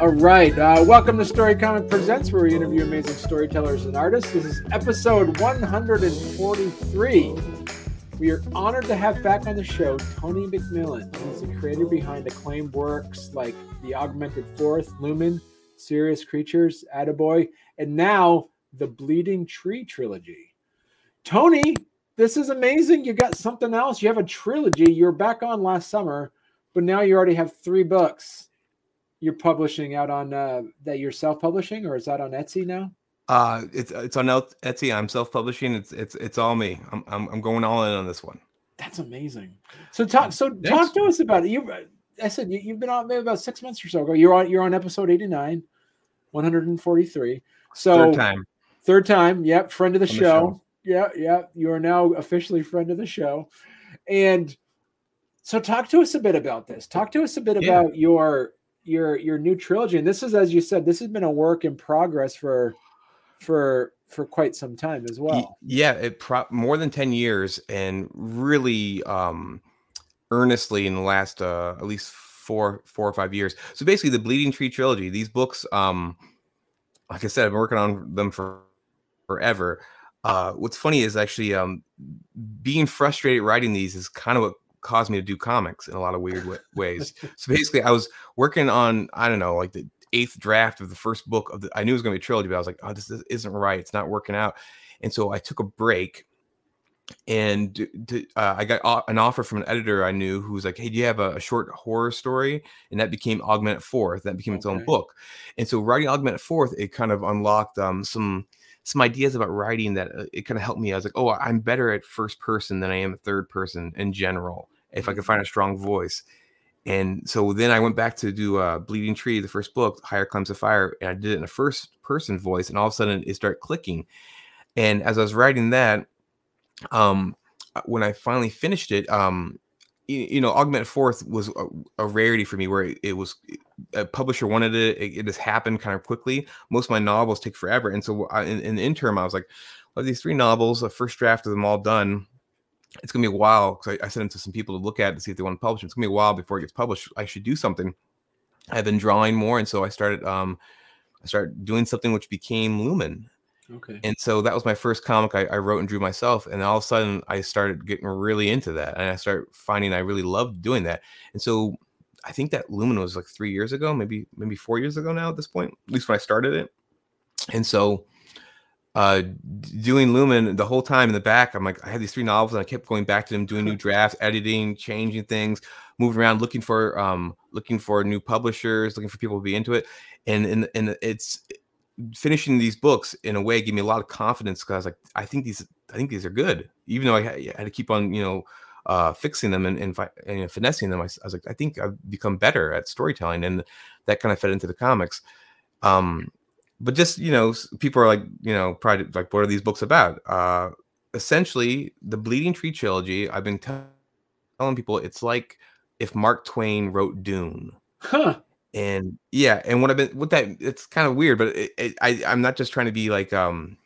All right. Uh, welcome to Story Comic Presents, where we interview amazing storytellers and artists. This is episode 143. We are honored to have back on the show Tony McMillen. He's the creator behind acclaimed works like The Augmented Fourth, Lumen, Serious Creatures, Attaboy, and now the Bleeding Tree trilogy. Tony, this is amazing. You got something else. You have a trilogy. You were back on last summer, but now you already have three books you're publishing out on uh, that you're self-publishing, or is that on Etsy now? Uh, it's it's on Etsy. I'm self-publishing. It's it's it's all me. I'm I'm, I'm going all in on this one. That's amazing. So talk so Thanks. talk to us about it. You, I said you, have been on maybe about six months or so ago. You're on you're on episode 89, 143. So third time. Third time. Yep. Friend of the, show. the show. Yeah, yeah. You are now officially friend of the show, and so talk to us a bit about this. Talk to us a bit yeah. about your your your new trilogy and this is as you said this has been a work in progress for for for quite some time as well yeah it pro- more than 10 years and really um earnestly in the last uh at least four four or five years so basically the bleeding tree trilogy these books um like i said i've been working on them for forever uh what's funny is actually um being frustrated writing these is kind of what caused me to do comics in a lot of weird ways. so basically, I was working on I don't know like the eighth draft of the first book of the. I knew it was going to be a trilogy, but I was like, oh, this isn't right. It's not working out. And so I took a break, and uh, I got an offer from an editor I knew who was like, "Hey, do you have a, a short horror story?" And that became Augmented Fourth. That became its okay. own book. And so writing Augmented Fourth, it kind of unlocked um, some some ideas about writing that uh, it kind of helped me. I was like, oh, I'm better at first person than I am third person in general. If I could find a strong voice. And so then I went back to do uh, Bleeding Tree, the first book, Higher Climbs of Fire, and I did it in a first person voice, and all of a sudden it started clicking. And as I was writing that, um, uh, when I finally finished it, um, you, you know, Augmented Fourth was a, a rarity for me, where it, it, was a publisher wanted it, it, it just happened kind of quickly. Most of my novels take forever, and so I, in, in, the interim, I was like, well, these three novels, the first draft of them all done. It's gonna be a while because I, I, sent them to some people to look at to see if they want to publish. It. It's gonna be a while before it gets published. I should do something. I've been drawing more, and so I started. Um, I started doing something which became Lumen. Okay. And so that was my first comic I, I, wrote and drew myself. And all of a sudden I started getting really into that. And I started finding I really loved doing that. And so I think that Lumen was like three years ago, maybe, maybe four years ago now at this point, at least when I started it. And so uh doing Lumen the whole time in the back, I'm like, I had these three novels and I kept going back to them, doing new drafts, editing, changing things, moving around, looking for um looking for new publishers, looking for people to be into it. And and and it's finishing these books in a way gave me a lot of confidence because I was like, I think these, I think these are good, even though I had to keep on, you know, uh, fixing them and, and, and finessing them. I, I, was like, I think I've become better at storytelling, and that kind of fed into the comics. Um, but just you know, people are like, you know, probably like, what are these books about? Uh, essentially, the Bleeding Tree trilogy. I've been t- telling people it's like if Mark Twain wrote Dune. Huh and yeah and what i've been with that it's kind of weird but it, it, i i'm not just trying to be like um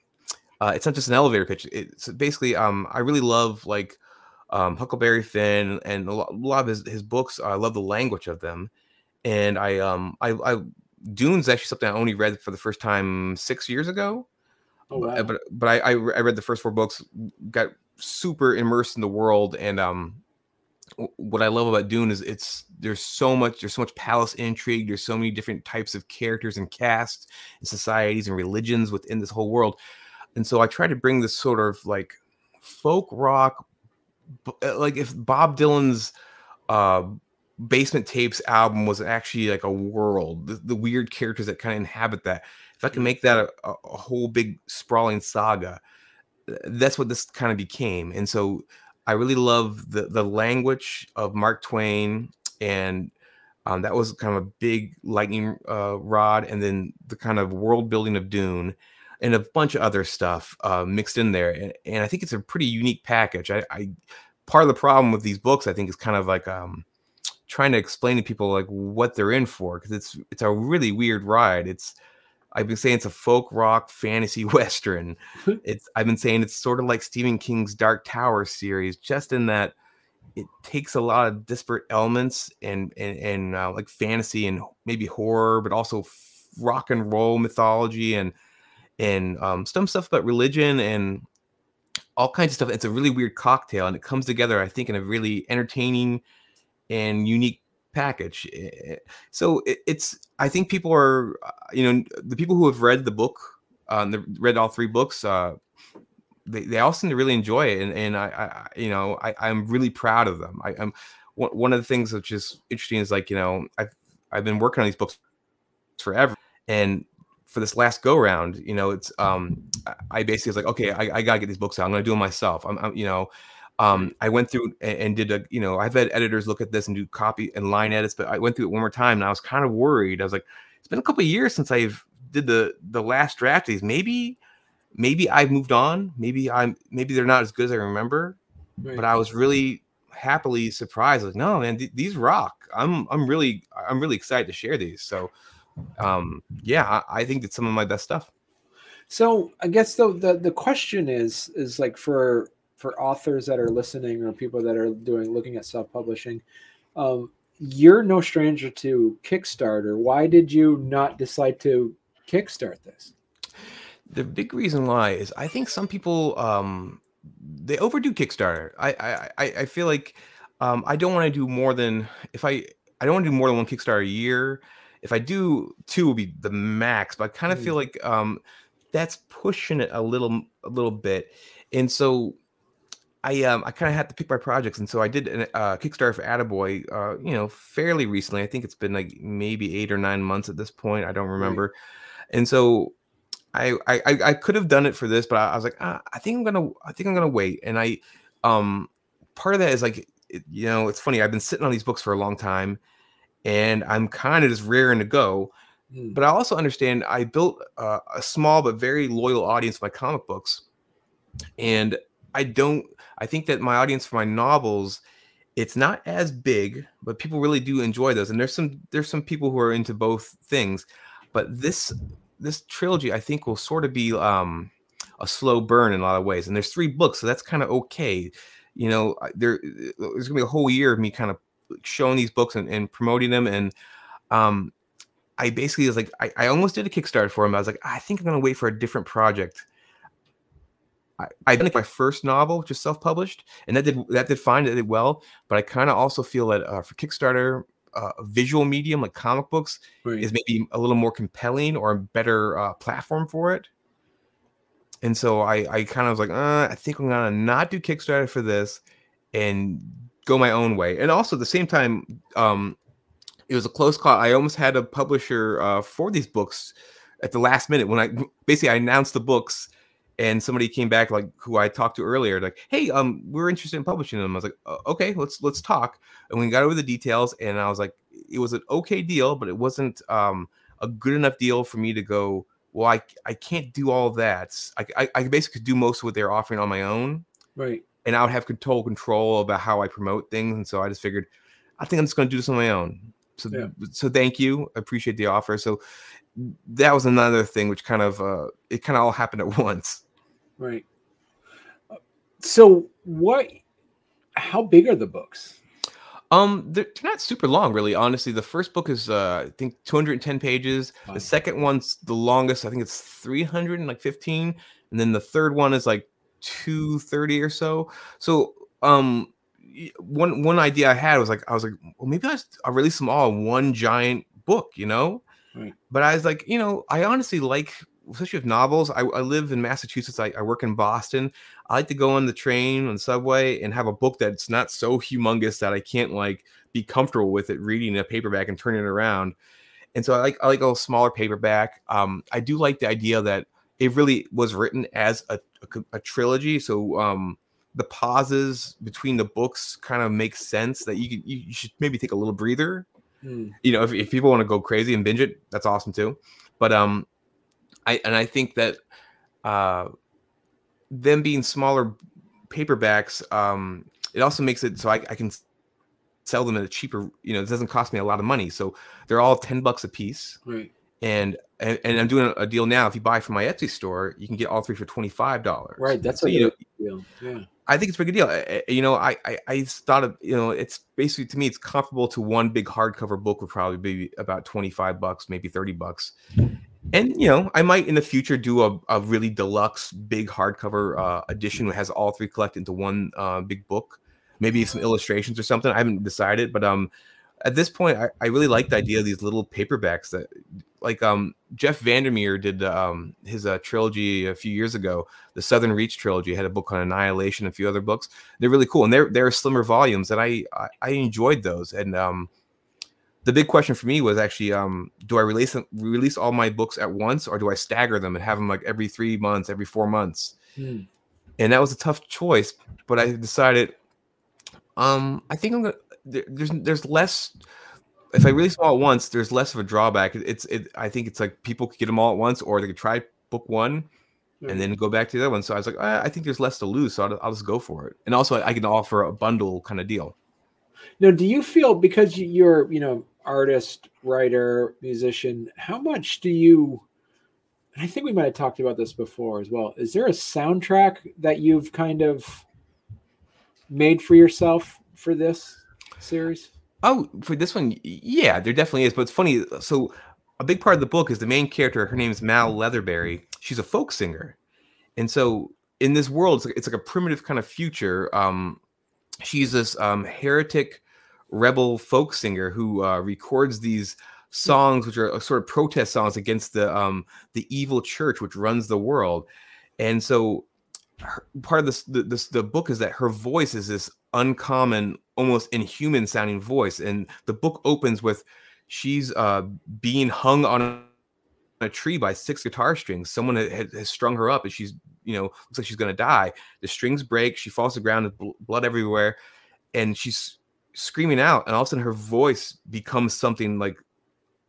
uh, it's not just an elevator pitch it's basically um i really love like um huckleberry finn and a lot, a lot of his, his books i love the language of them and i um i i dune's actually something i only read for the first time six years ago oh, wow. but but I, I i read the first four books got super immersed in the world and um what I love about Dune is it's there's so much there's so much palace intrigue. There's so many different types of characters and casts and societies and religions within this whole world. And so I try to bring this sort of like folk rock, uh, like if Bob Dylan's uh, Basement Tapes album was actually like a world, the, the weird characters that kind of inhabit that. If I can make that a, a whole big sprawling saga, that's what this kind of became. And so I really love the the language of Mark Twain, and um, that was kind of a big lightning uh, rod, and then the kind of world building of Dune, and a bunch of other stuff uh, mixed in there. And, and, I think it's a pretty unique package. I, I, part of the problem with these books, I think, is kind of like um, trying to explain to people like what they're in for because it's it's a really weird ride. It's I've been saying it's a folk rock fantasy western. it's I've been saying it's sort of like Stephen King's Dark Tower series, just in that it takes a lot of disparate elements and and, and uh, like fantasy and maybe horror, but also f- rock and roll mythology and and um, some stuff about religion and all kinds of stuff. It's a really weird cocktail, and it comes together, I think, in a really entertaining and unique package. Eh, eh, so it, it's I think people are uh, you know the people who have read the book, uh, the, read all three books. Uh, they, they all seem to really enjoy it, and and I, I you know I I'm really proud of them. I, I'm one of the things that's just interesting is like you know I've I've been working on these books forever, and for this last go round, you know, it's um I basically was like, okay, I, I gotta get these books out. I'm gonna do them myself. I'm, I'm you know, um, I went through and, and, did a, you know, I've had editors look at this and do copy and line edits, but I went through it one more time and I was kind of worried. I was like, it's been a couple years since I've did the the last draft of these. Maybe, maybe I've moved on. Maybe I'm maybe they're not as good as I remember. Right. But I was really happily surprised. Like, no, man, th- these rock. I'm I'm really I'm really excited to share these. So, um, yeah, I, I think it's some of my best stuff. So I guess though the the question is is like for for authors that are listening or people that are doing looking at self publishing, um, you're no stranger to Kickstarter. Why did you not decide to kickstart this? The big reason why is I think some people um, they overdo Kickstarter. I I I feel like um, I don't want to do more than if I I don't want to do more than one Kickstarter a year. If I do two, will be the max. But I kind of mm. feel like um, that's pushing it a little a little bit. And so I um I kind of had to pick my projects, and so I did a uh, Kickstarter for Attaboy, uh, you know, fairly recently. I think it's been like maybe eight or nine months at this point. I don't remember. Right. And so I, I I could have done it for this, but I, I was like, ah, I think I'm gonna I think I'm gonna wait. And I um part of that is like it, you know it's funny. I've been sitting on these books for a long time, and I'm kind of just raring to go. Mm. But I also understand I built uh, a small but very loyal audience for my comic books, and I don't I think that my audience for my novels, it's not as big, but people really do enjoy those. And there's some there's some people who are into both things. But this this trilogy, I think, will sort of be um a slow burn in a lot of ways. And there's three books, so that's kind of okay. You know, there there's gonna be a whole year of me kind of showing these books and, and promoting them. And um I basically was like, I, I almost did a Kickstarter for them. I was like, I think I'm gonna wait for a different project I, I did my first novel, which is self-published, and that did that did fine, that did well. But I kind of also feel that uh, for Kickstarter, uh, a visual medium like comic books right. is maybe a little more compelling or a better uh, platform for it. And so I, I kind of was like, uh, I think I'm gonna not do Kickstarter for this and go my own way. And also at the same time, um, it was a close call. I almost had a publisher uh, for these books at the last minute when I basically I announced the books and somebody came back like who I talked to earlier, like, "Hey, um, we're interested in publishing them." I was like, "Okay, let's let's talk." And we got over the details, and I was like, "It was an okay deal, but it wasn't um a good enough deal for me to go." Well, I I can't do all that. I I, I basically could do most of what they're offering on my own, right? And I would have control control about how I promote things, and so I just figured, I think I'm just going to do this on my own. So yeah. so thank you, I appreciate the offer. So that was another thing which kind of uh it kind of all happened at once right. So what how big are the books? Um they're, not super long really honestly. The first book is uh i think 210 pages. Wow. the second one's the longest i think it's 315 and then the third one is like 230 or so. So um one one idea i had was like i was like well maybe i will release them all in one giant book you know? Right. But I was like, you know, I honestly like, especially with novels. I, I live in Massachusetts. I, I, work in Boston. I like to go on the train, on the subway, and have a book that's not so humongous that I can't like be comfortable with it reading a paperback and turning it around. And so I like I like a little smaller paperback. Um, I do like the idea that it really was written as a, a, a trilogy. So um, the pauses between the books kind of make sense that you can, you should maybe take a little breather Mm. You know, if, if people want to go crazy and binge it, that's awesome too. But um, I and I think that uh, them being smaller paperbacks, um, it also makes it so I, I can sell them at a cheaper. You know, it doesn't cost me a lot of money, so they're all ten bucks a piece. Right. and and, and I'm doing a deal now. If you buy from my Etsy store, you can get all three for twenty five dollars. Right, that's so, a you know, deal. Yeah. I think it's a big deal. I, you know, I, I, I thought of you know, it's basically to me, it's comparable to one big hardcover book would probably be about twenty five bucks, maybe thirty bucks. And you know, I might in the future do a, a really deluxe big hardcover uh, edition that has all three collected into one uh, big book, maybe some illustrations or something. I haven't decided, but um, at this point, I, I really like the idea of these little paperbacks that, like, um, Jeff Vandermeer did um his uh, trilogy a few years ago, the Southern Reach trilogy. Had a book on Annihilation, a few other books. They're really cool, and they're they're slimmer volumes, and I I, I enjoyed those. And um, the big question for me was actually, um, do I release them, release all my books at once, or do I stagger them and have them like every three months, every four months? Hmm. And that was a tough choice, but I decided, um, I think I'm gonna there, there's there's less if I release them all at once, there's less of a drawback. It's it. I think it's like people could get them all at once, or they could try book one and then go back to the other one. So I was like, I think there's less to lose, so I'll, I'll, just go for it. And also, I can offer a bundle kind of deal. Now, do you feel because you're you know artist, writer, musician, how much do you? I think we might have talked about this before as well. Is there a soundtrack that you've kind of made for yourself for this? series? Oh, for this one, yeah, there definitely is. But it's funny. So a big part of the book is the main character. Her name is Mal Leatherberry. She's a folk singer, and so in this world, it's like, it's like a primitive kind of future. Um, she's this um, heretic rebel folk singer who uh, records these songs, which are sort of protest songs against the um, the evil church which runs the world. And so, her, part of this the, this the book is that her voice is this uncommon, almost inhuman sounding voice. And the book opens with she's uh, being hung on a tree by six guitar strings. Someone has, has strung her up and she's, you know, looks like she's going to die. The strings break. She falls to the ground with blood everywhere. And she's screaming out. And all of a sudden her voice becomes something like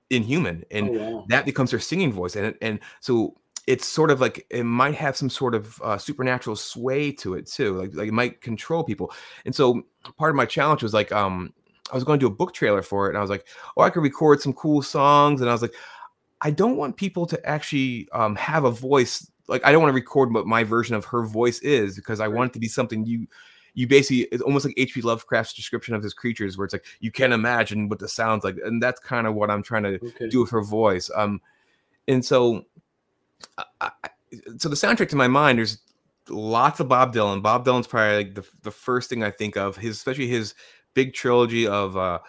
inhuman. And oh, wow. that becomes her singing voice. And, and so it's sort of like it might have some sort of uh, supernatural sway to it too like, like it might control people and so part of my challenge was like um i was going to do a book trailer for it and i was like oh i could record some cool songs and i was like i don't want people to actually um, have a voice like i don't want to record what my version of her voice is because i want it to be something you you basically it's almost like hp lovecraft's description of his creatures where it's like you can't imagine what the sounds like and that's kind of what i'm trying to okay. do with her voice um and so I, so the soundtrack to my mind, there's lots of Bob Dylan. Bob Dylan's probably like the, the first thing I think of. His especially his big trilogy of uh,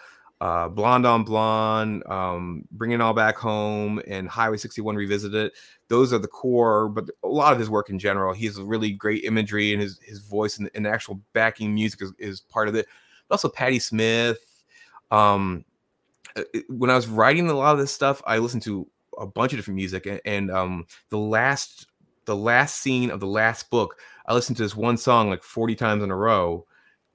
uh, Blonde on Blonde, um, Bringing All Back Home, and Highway 61 Revisited. Those are the core, but a lot of his work in general. He has a really great imagery, and his his voice and, and actual backing music is, is part of it. But also Patti Smith. Um, uh, when I was writing a lot of this stuff, I listened to a bunch of different music and, and um the last the last scene of the last book i listened to this one song like 40 times in a row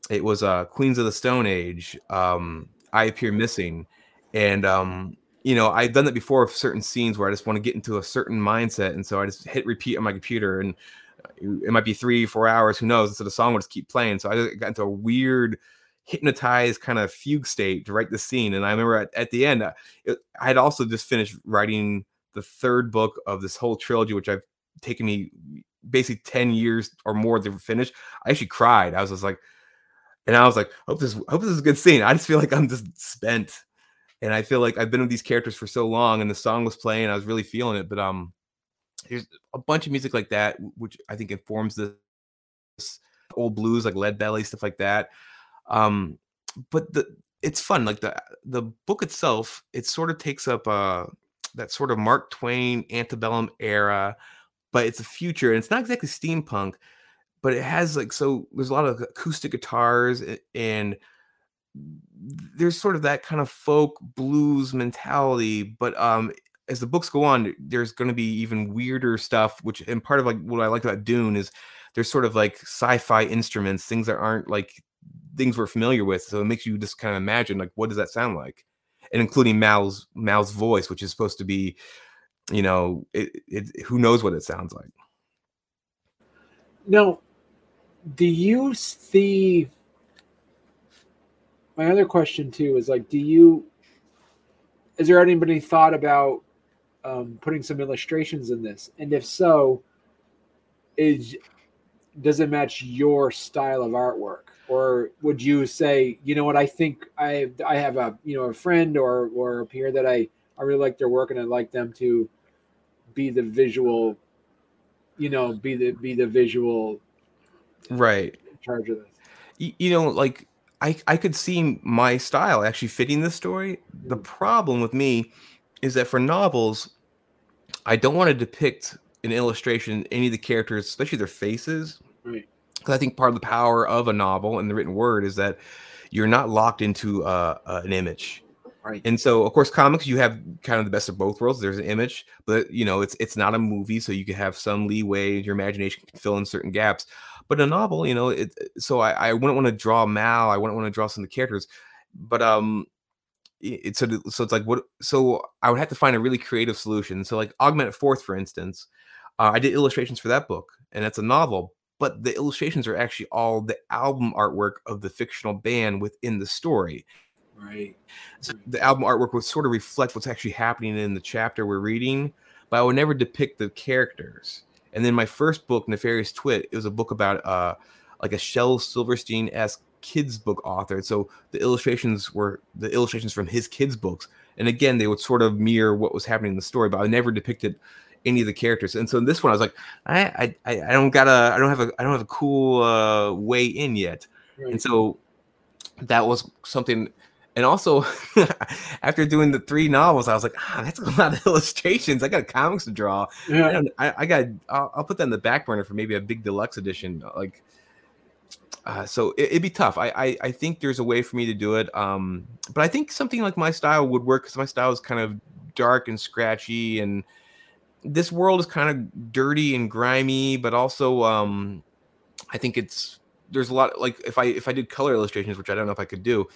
it was uh queens of the stone age um i appear missing and um you know i've done that before with certain scenes where i just want to get into a certain mindset and so i just hit repeat on my computer and it might be three four hours who knows and so the song would just keep playing so i got into a weird hypnotized kind of fugue state to write the scene. And I remember at, at the end, uh, I had also just finished writing the third book of this whole trilogy, which I've taken me basically 10 years or more to finish. I actually cried. I was just like, and I was like, hope this, hope this is a good scene. I just feel like I'm just spent. And I feel like I've been with these characters for so long and the song was playing. I was really feeling it. But um, there's a bunch of music like that, which I think informs this old blues, like Lead Belly, stuff like that. Um, but the it's fun. Like the the book itself, it sort of takes up uh that sort of Mark Twain antebellum era, but it's a future and it's not exactly steampunk, but it has like so there's a lot of acoustic guitars and there's sort of that kind of folk blues mentality, but um as the books go on, there's going to be even weirder stuff. Which and part of like what I like about Dune is there's sort of like sci-fi instruments, things that aren't like things we're familiar with. So it makes you just kind of imagine like what does that sound like, and including Mal's Mal's voice, which is supposed to be, you know, it, it who knows what it sounds like. Now, do you see? My other question too is like, do you? Is there anybody thought about um, putting some illustrations in this? And if so, is does it match your style of artwork? Or would you say, you know what, I think I I have a you know a friend or or a peer that I I really like their work and I'd like them to be the visual, you know, be the be the visual right charge of this. You, you know, like I I could see my style actually fitting this story. The Mm. problem with me is that for novels, I don't want to depict an illustration any of the characters, especially their faces, Right. because I think part of the power of a novel and the written word is that you're not locked into uh, uh, an image. Right. And so, of course, comics you have kind of the best of both worlds. There's an image, but you know it's it's not a movie, so you can have some leeway. Your imagination can fill in certain gaps. But a novel, you know, it. So I, I wouldn't want to draw Mal. I wouldn't want to draw some of the characters. But um, it's so so it's like what? So I would have to find a really creative solution. So like Augmented Fourth, for instance, uh, I did illustrations for that book, and that's a novel. But the illustrations are actually all the album artwork of the fictional band within the story. Right. So the album artwork would sort of reflect what's actually happening in the chapter we're reading, but I would never depict the characters. And then my first book, Nefarious Twit, it was a book about uh like a Shel Silverstein esque kids book author. So the illustrations were the illustrations from his kids books, and again they would sort of mirror what was happening in the story, but I never depicted any of the characters. And so in this one, I was like, I I, I don't got a I don't have a I don't have a cool uh, way in yet. Right. And so that was something. And also, after doing the three novels, I was like, ah, that's a lot of illustrations. I got comics to draw. I, yeah. I, I got. I'll, I'll put that in the back burner for maybe a big deluxe edition. Like, uh, so it, would be tough. I, I I think there's a way for me to do it. Um, but I think something like my style would work because my style is kind of dark and scratchy, and this world is kind of dirty and grimy. But also, um, I think it's there's a lot like if I if I did color illustrations, which I don't know if I could do.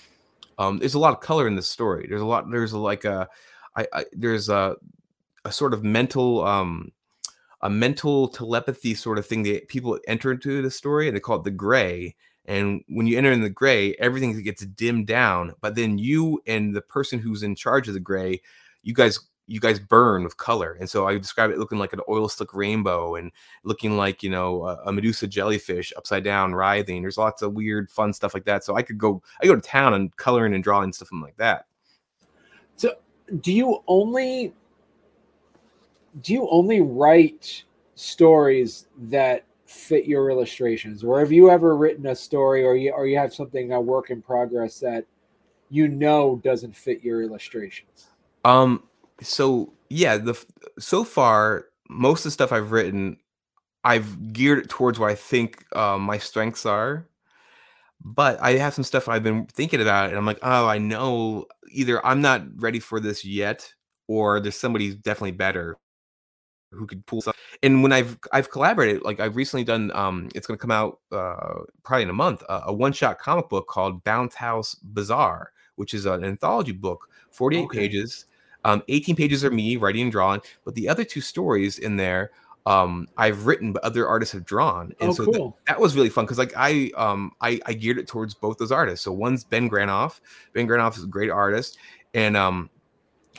Um, there's a lot of color in this story. There's a lot. There's a, like a, I, I there's a, a sort of mental, um, a mental telepathy sort of thing that people enter into the story, and they call it the gray. And when you enter in the gray, everything gets dimmed down. But then you and the person who's in charge of the gray, you guys you guys burn with color. And so I describe it looking like an oil slick rainbow and looking like, you know, a, a Medusa jellyfish upside down writhing. There's lots of weird, fun stuff like that. So I could go, I go to town and coloring and drawing stuff like that. So do you only do you only write stories that fit your illustrations or have you ever written a story or you or you have something a work in progress that you know doesn't fit your illustrations Um, so yeah, the so far most of the stuff I've written, I've geared it towards what I think uh, my strengths are. But I have some stuff I've been thinking about, and I'm like, oh, I know either I'm not ready for this yet, or there's somebody definitely better who could pull stuff. And when I've I've collaborated, like I've recently done, um, it's going to come out uh, probably in a month, uh, a one shot comic book called Bounce House Bazaar, which is an anthology book, 48 Okay. pages. Um, 18 pages are me writing and drawing, but the other two stories in there, um, I've written, but other artists have drawn. And oh so th- cool that was really fun because like I um I, I geared it towards both those artists. So one's Ben Granoff. Ben Granoff is a great artist, and um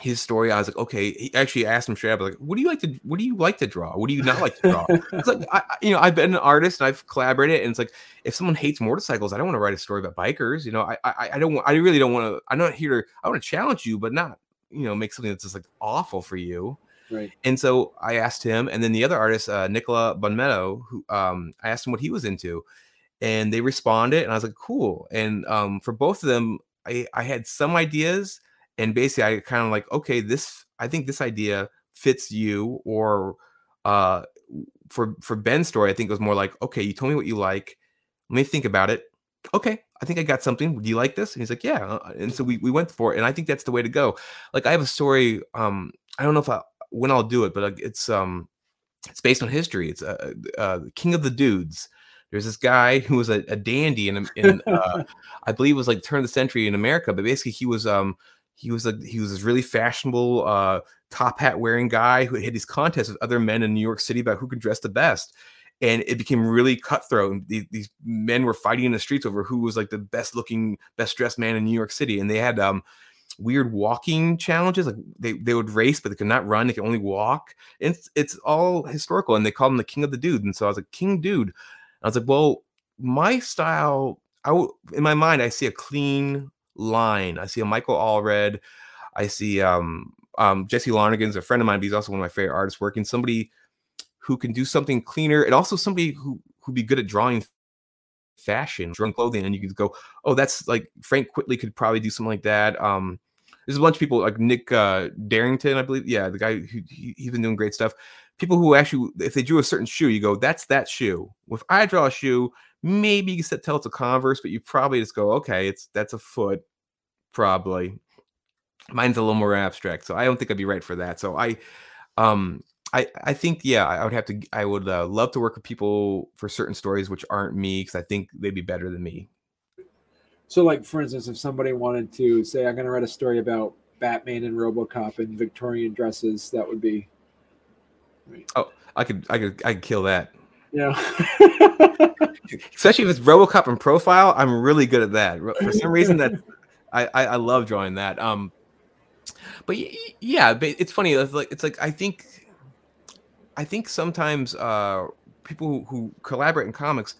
his story I was like, okay. He actually asked him straight up like, what do you like to what do you like to draw? What do you not like to draw? It's like I, I- you know I've been an artist and I've collaborated, and it's like if someone hates motorcycles, I don't want to write a story about bikers. You know, I I, I don't want I really don't want to. I'm not here to I want to challenge you, but not you know make something that's just like awful for you. right And so I asked him, and then the other artist, uh, Nicola Bonmetto, who um, I asked him what he was into, and they responded, and I was like, cool. And um, for both of them, I, I had some ideas, and basically I kind of like, okay, this I think this idea fits you, or uh, for for Ben's story, I think it was more like, okay, you told me what you like, let me think about it. Okay, I think I got something. Do you like this? And he's like, yeah. Uh, And so we we went for it, and I think that's the way to go. Like I have a story. Um, I don't know if I when I'll do it, but like, it's um it's based on history. It's uh, uh King of the Dudes. There's this guy who was a, a dandy in, in uh, I believe it was like turn of the century in America, but basically he was um he was a he was this really fashionable uh top hat wearing guy who had these contests with other men in New York City about who could dress the best. And it became really cutthroat. And these, these men were fighting in the streets over who was like the best looking, best dressed man in New York City. And they had um weird walking challenges. Like they, they would race, but they could not run. They could only walk. It's it's all historical, and they called him the king of the dude. And so I was like, king dude. I was like, well, my style. I w- in my mind, I see a clean line. I see a Michael Allred. I see um um Jesse Lonergan's a friend of mine, but he's also one of my favorite artists working. Somebody who can do something cleaner, and also somebody who who'd be good at drawing fashion, drawing clothing, and you could go, oh, that's like Frank Quitely could probably do something like that. Um, there's a bunch of people like Nick uh, Darrington, I believe. Yeah, the guy who he, he's been doing great stuff. People who actually, if they drew a certain shoe, you go, that's that shoe. If I draw a shoe, maybe you can tell it's a Converse, but you probably just go, okay, it's that's a foot, probably. Mine's a little more abstract, so I don't think I'd be right for that. So I, um, I I think yeah, I would have to. I would uh, love to work with people for certain stories which aren't me because I think they'd be better than me. So, like for instance, if somebody wanted to say, "I'm going to write a story about Batman and RoboCop in Victorian dresses," that would be. Oh, I could, I could, I could kill that. Yeah. Especially if it's RoboCop and profile, I'm really good at that. For some reason, that I, I, I love drawing that. Um, but yeah, it's funny. It's like it's like I think, I think sometimes uh people who, who collaborate in comics,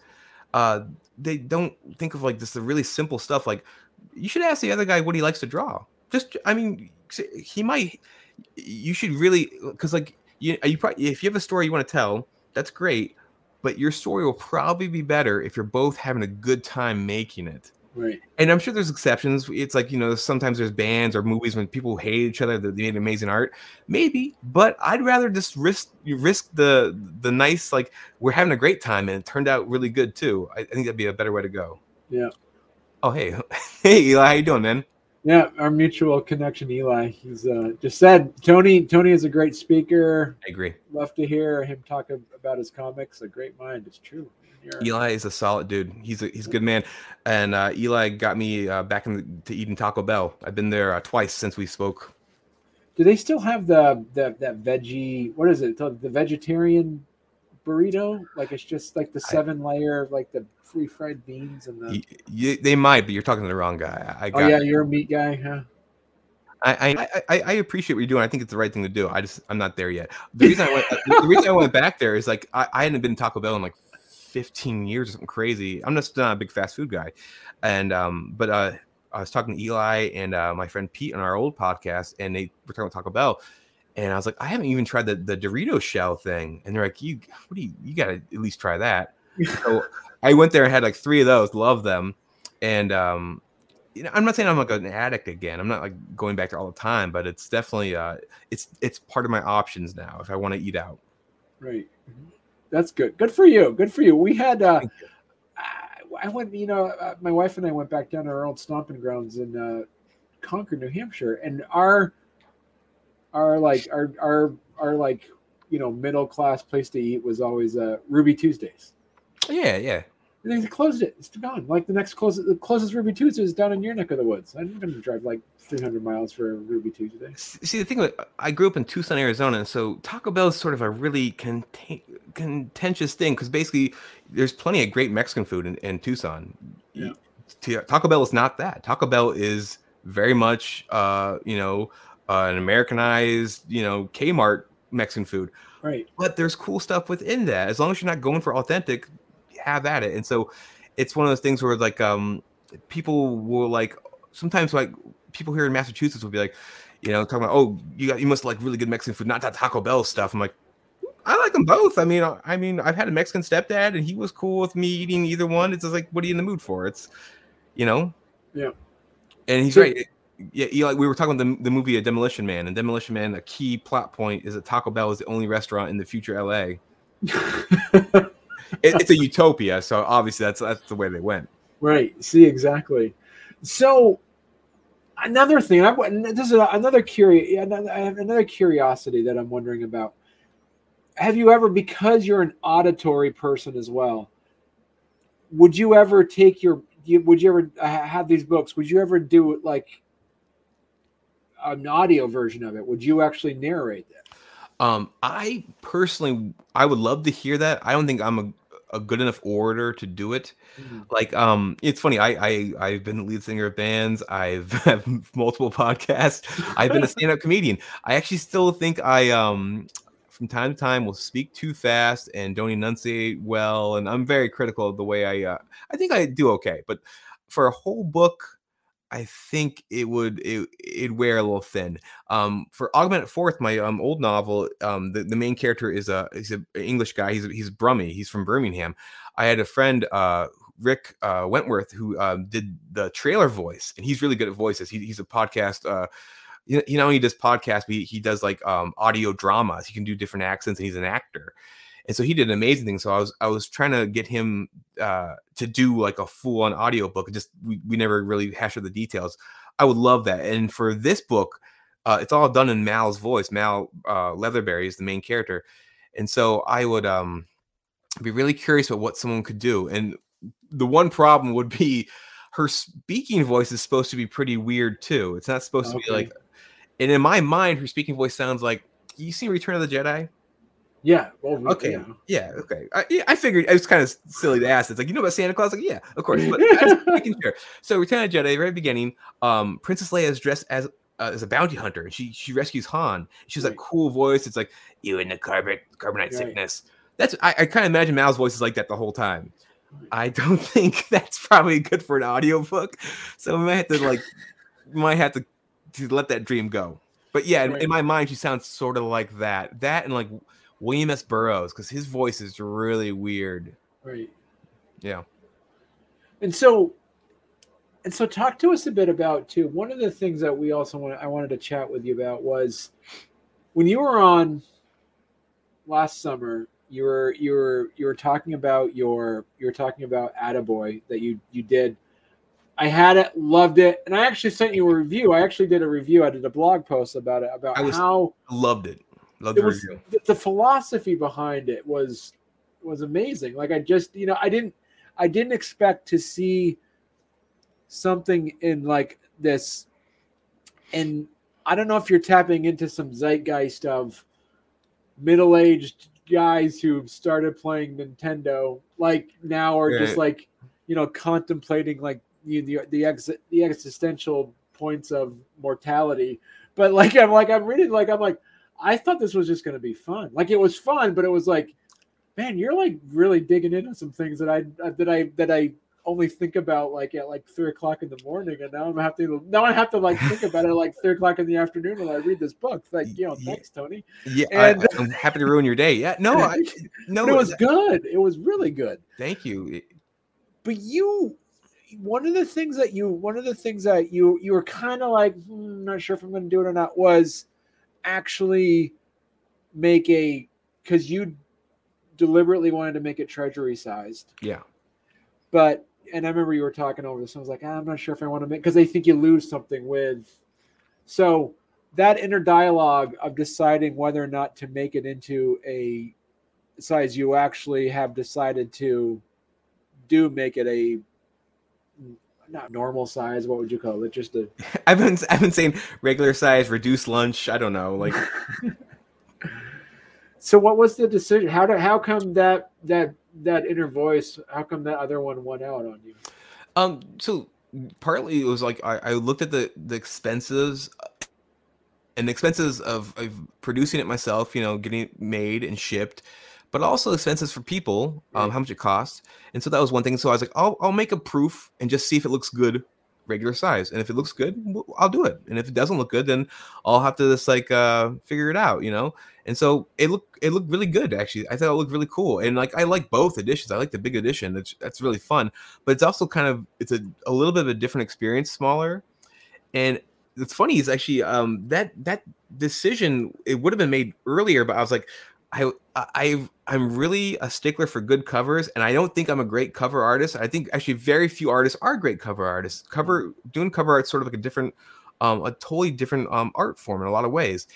uh, they don't think of like this the really simple stuff. Like you should ask the other guy what he likes to draw. Just I mean, he might. You should really because like you you probably if you have a story you want to tell, that's great. But your story will probably be better if you're both having a good time making it. Right. And I'm sure there's exceptions. It's like, you know, sometimes there's bands or movies when people hate each other that they made amazing art. Maybe, but I'd rather just risk you risk the the nice, like we're having a great time and it turned out really good too. I, I think that'd be a better way to go. Yeah. Oh hey. hey Eli, how you doing, man? Yeah, our mutual connection, Eli. He's uh, just said Tony. Tony is a great speaker. I agree. Love to hear him talk about his comics. A great mind. It's true. Eli is a solid dude. He's a he's a good man, and uh, Eli got me uh, back into to eating Taco Bell. I've been there uh, twice since we spoke. Do they still have the, the that veggie? What is it? The vegetarian burrito? Like it's just like the seven I, layer, like the free fried beans and the. You, they might, but you're talking to the wrong guy. I got, oh yeah, you're a meat guy, huh? I, I, I appreciate what you're doing. I think it's the right thing to do. I just I'm not there yet. The reason I went the reason I went back there is like I, I hadn't been Taco Bell in like 15 years or something crazy. I'm just not a big fast food guy. And um, but uh I was talking to Eli and uh, my friend Pete on our old podcast, and they were talking about Taco Bell. And I was like, I haven't even tried the, the Dorito shell thing. And they're like, You what do you you gotta at least try that. so I went there and had like three of those, love them. And um, you know, I'm not saying I'm like an addict again. I'm not like going back there all the time, but it's definitely uh it's it's part of my options now if I want to eat out. Right. Mm-hmm. That's good. Good for you. Good for you. We had. Uh, I went. You know, uh, my wife and I went back down to our old stomping grounds in uh, Concord, New Hampshire, and our our like our our our like you know middle class place to eat was always uh, Ruby Tuesdays. Yeah, yeah. And they closed it. It's gone. Like the next closest, the closest Ruby Tuesday is down in your neck of the woods. I'm going to drive like 300 miles for a Ruby Tuesday. See, the thing with I grew up in Tucson, Arizona, so Taco Bell is sort of a really contentious thing because basically there's plenty of great Mexican food in, in Tucson. Yeah. Taco Bell is not that. Taco Bell is very much, uh, you know, uh, an Americanized, you know, Kmart Mexican food. Right. But there's cool stuff within that. As long as you're not going for authentic, have at it. And so it's one of those things where like um people will like sometimes like people here in Massachusetts will be like, you know, talking about oh you got you must like really good Mexican food, not that Taco Bell stuff. I'm like, I like them both. I mean, I mean, I've had a Mexican stepdad, and he was cool with me eating either one. It's just like, what are you in the mood for? It's, you know, yeah. And he's so, right. Yeah, Eli, we were talking about the, the movie A Demolition Man, and Demolition Man. A key plot point is that Taco Bell is the only restaurant in the future LA. it, it's a utopia. So obviously that's that's the way they went. Right. See exactly. So another thing, I this is another curious another curiosity that I'm wondering about. Have you ever, because you're an auditory person as well, would you ever take your would you ever uh, have these books? Would you ever do like an audio version of it? Would you actually narrate that? Um, I personally, I would love to hear that. I don't think I'm a a good enough orator to do it. Mhm. Like, um, it's funny. I I I've been the lead singer of bands. I've have multiple podcasts. I've been a stand-up comedian. I actually still think I um from time to time will speak too fast and don't enunciate well, and I'm very critical of the way I. Uh, I think I do okay, but for a whole book. I think it would it it'd wear a little thin. Um, for Augmented Fourth, my um old novel, um, the, the main character is a he's an English guy. He's he's Brummy. He's from Birmingham. I had a friend, uh, Rick uh, Wentworth, who um, did the trailer voice, and he's really good at voices. He, he's a podcast. Uh, you know, he not only does podcasts, but he, he does like um, audio dramas. He can do different accents, and he's an actor. And so he did an amazing thing. So I was I was trying to get him uh, to do like a full on audio book. Just we, we never really hashed out the details. I would love that. And for this book, uh, it's all done in Mal's voice. Mal uh, Leatherberry is the main character, and so I would um, be really curious about what someone could do. And the one problem would be her speaking voice is supposed to be pretty weird too. It's not supposed to be like. And in my mind, her speaking voice sounds like you see Return of the Jedi. Yeah. Well, Okay. yeah. Yeah, okay. I, yeah, I figured it was kind of silly to ask. It's like, you know about Santa Claus? Like, yeah, of course. But making sure. So, Return of the Jedi, very beginning, um, Princess Leia is dressed as uh, as a bounty hunter, and she she rescues Han. She has a cool voice. It's like you in the carbon carbonite Right. sickness. That's I, I kind of imagine Mal's voice is like that the whole time. I don't think that's probably good for an audiobook. So we might have to like we might have to, to let that dream go. But yeah, in, in my mind, she sounds sort of like that. That and like William S. Burroughs, because his voice is really weird. Right. Yeah. And so, and so, talk to us a bit about too. One of the things that we also want, I wanted to chat with you about was when you were on last summer. You were you were you were talking about your you were talking about Attaboy that you you did. I had it, loved it, and I actually sent you a review. I actually did a review. I did a blog post about it about I was- how Loved it. Loved it the was review. the, the philosophy behind it was was amazing. Like i just you know i didn't i didn't expect to see something in like this. And i don't know if you're tapping into some zeitgeist of middle-aged guys who've started playing nintendo like now are just like you know contemplating like the the the, ex, the existential points of mortality. But like i'm like i'm reading like i'm like I thought this was just going to be fun. Like it was fun, but it was like, man, you're like really digging into some things that I that I that I only think about like at like three o'clock in the morning, and now I'm have to now I have to like think about it like three o'clock in the afternoon when I read this book. Like, you know, Yeah. thanks, Tony. Yeah, I, and- I'm happy to ruin your day. Yeah, no, I, no, it was good. It was really good. Thank you. But you, one of the things that you, one of the things that you, you were kind of like, hmm, not sure if I'm going to do it or not, was actually make a because you deliberately wanted to make it treasury sized. Yeah. But and I remember you were talking over this. I was like, "Ah, I'm not sure if I want to make because they think you lose something with. So that inner dialogue of deciding whether or not to make it into a size you actually have decided to do make it a not normal size. What would you call it? Just a I've been I've been saying regular size, reduced lunch. I don't know, like so what was the decision? How did how come that that that inner voice? How come that other one went out on you? Um, so partly it was like I, I looked at the the expenses and the expenses of, of producing it myself, you know, getting it made and shipped, but also expenses for people, um, how much it costs. And so that was one thing. So I was like, I'll I'll make a proof and just see if it looks good, regular size. And if it looks good, I'll do it. And if it doesn't look good, then I'll have to just like uh figure it out, you know. And so it looked it looked really good actually. I thought it looked really cool. And like I like both editions. I like the big edition. That's that's really fun. But it's also kind of it's a, a little bit of a different experience, smaller. And it's funny is actually um that that decision it would have been made earlier, but I was like, I I I'm really a stickler for good covers, and I don't think I'm a great cover artist. I think actually very few artists are great cover artists. Cover doing cover art sort of like a different, um, a totally different um art form in a lot of ways.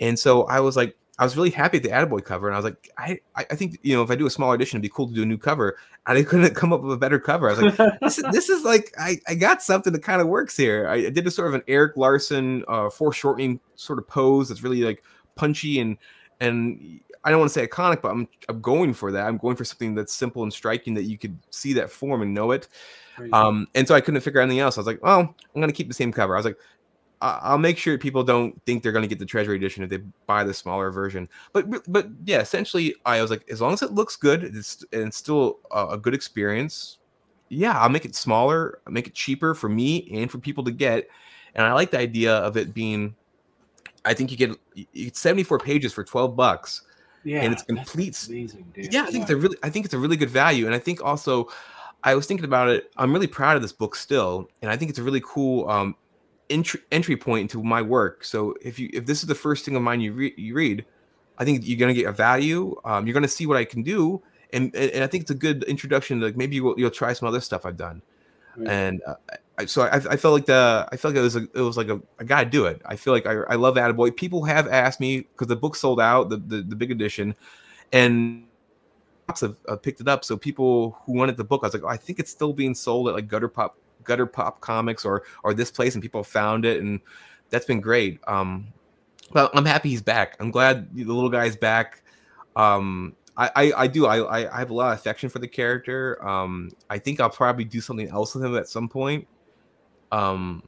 And so I was like, I was really happy at the Attaboy cover, and I was like, I I think you know if I do a small edition, it'd be cool to do a new cover. And I couldn't come up with a better cover. I was like, this, is- this is like I, I got something that kind of works here. I, I did a sort of an Erik Larsen uh, foreshortening sort of pose that's really like punchy and and I don't want to say iconic, but I'm I'm going for that. I'm going for something that's simple and striking that you could see that form and know it. Right. Um, and so I couldn't figure out anything else. I was like, well, I'm gonna keep the same cover. I was like, I'll make sure people don't think they're gonna get the treasury edition if they buy the smaller version. But but yeah, essentially, I was like, as long as it looks good, it's and it's still a, a good experience. Yeah, I'll make it smaller, I'll make it cheaper for me and for people to get. And I like the idea of it being. I think you get you get 74 pages for 12 bucks yeah, and it's complete. Amazing, yeah, I think it's a really, I think it's a really good value, and I think also, I was thinking about it. I'm really proud of this book still, and I think it's a really cool um, entry entry point into my work. So if you if this is the first thing of mine you read, you read, I think you're gonna get a value. Um, you're gonna see what I can do, and and I think it's a good introduction. To, like maybe you'll, you'll try some other stuff I've done, right. and uh, so I, I, felt like the I felt like it was a, it was like a I gotta do it. I feel like I, I love Attaboy. People have asked me because the book sold out the, the, the big edition, and have uh, picked it up. So people who wanted the book, I was like, oh, I think it's still being sold at like Gutter Pop Gutter Pop Comics or or this place, and people found it, and that's been great. Um, but I'm happy he's back. I'm glad the little guy's back. Um, I, I, I do I, I have a lot of affection for the character. Um, I think I'll probably do something else with him at some point um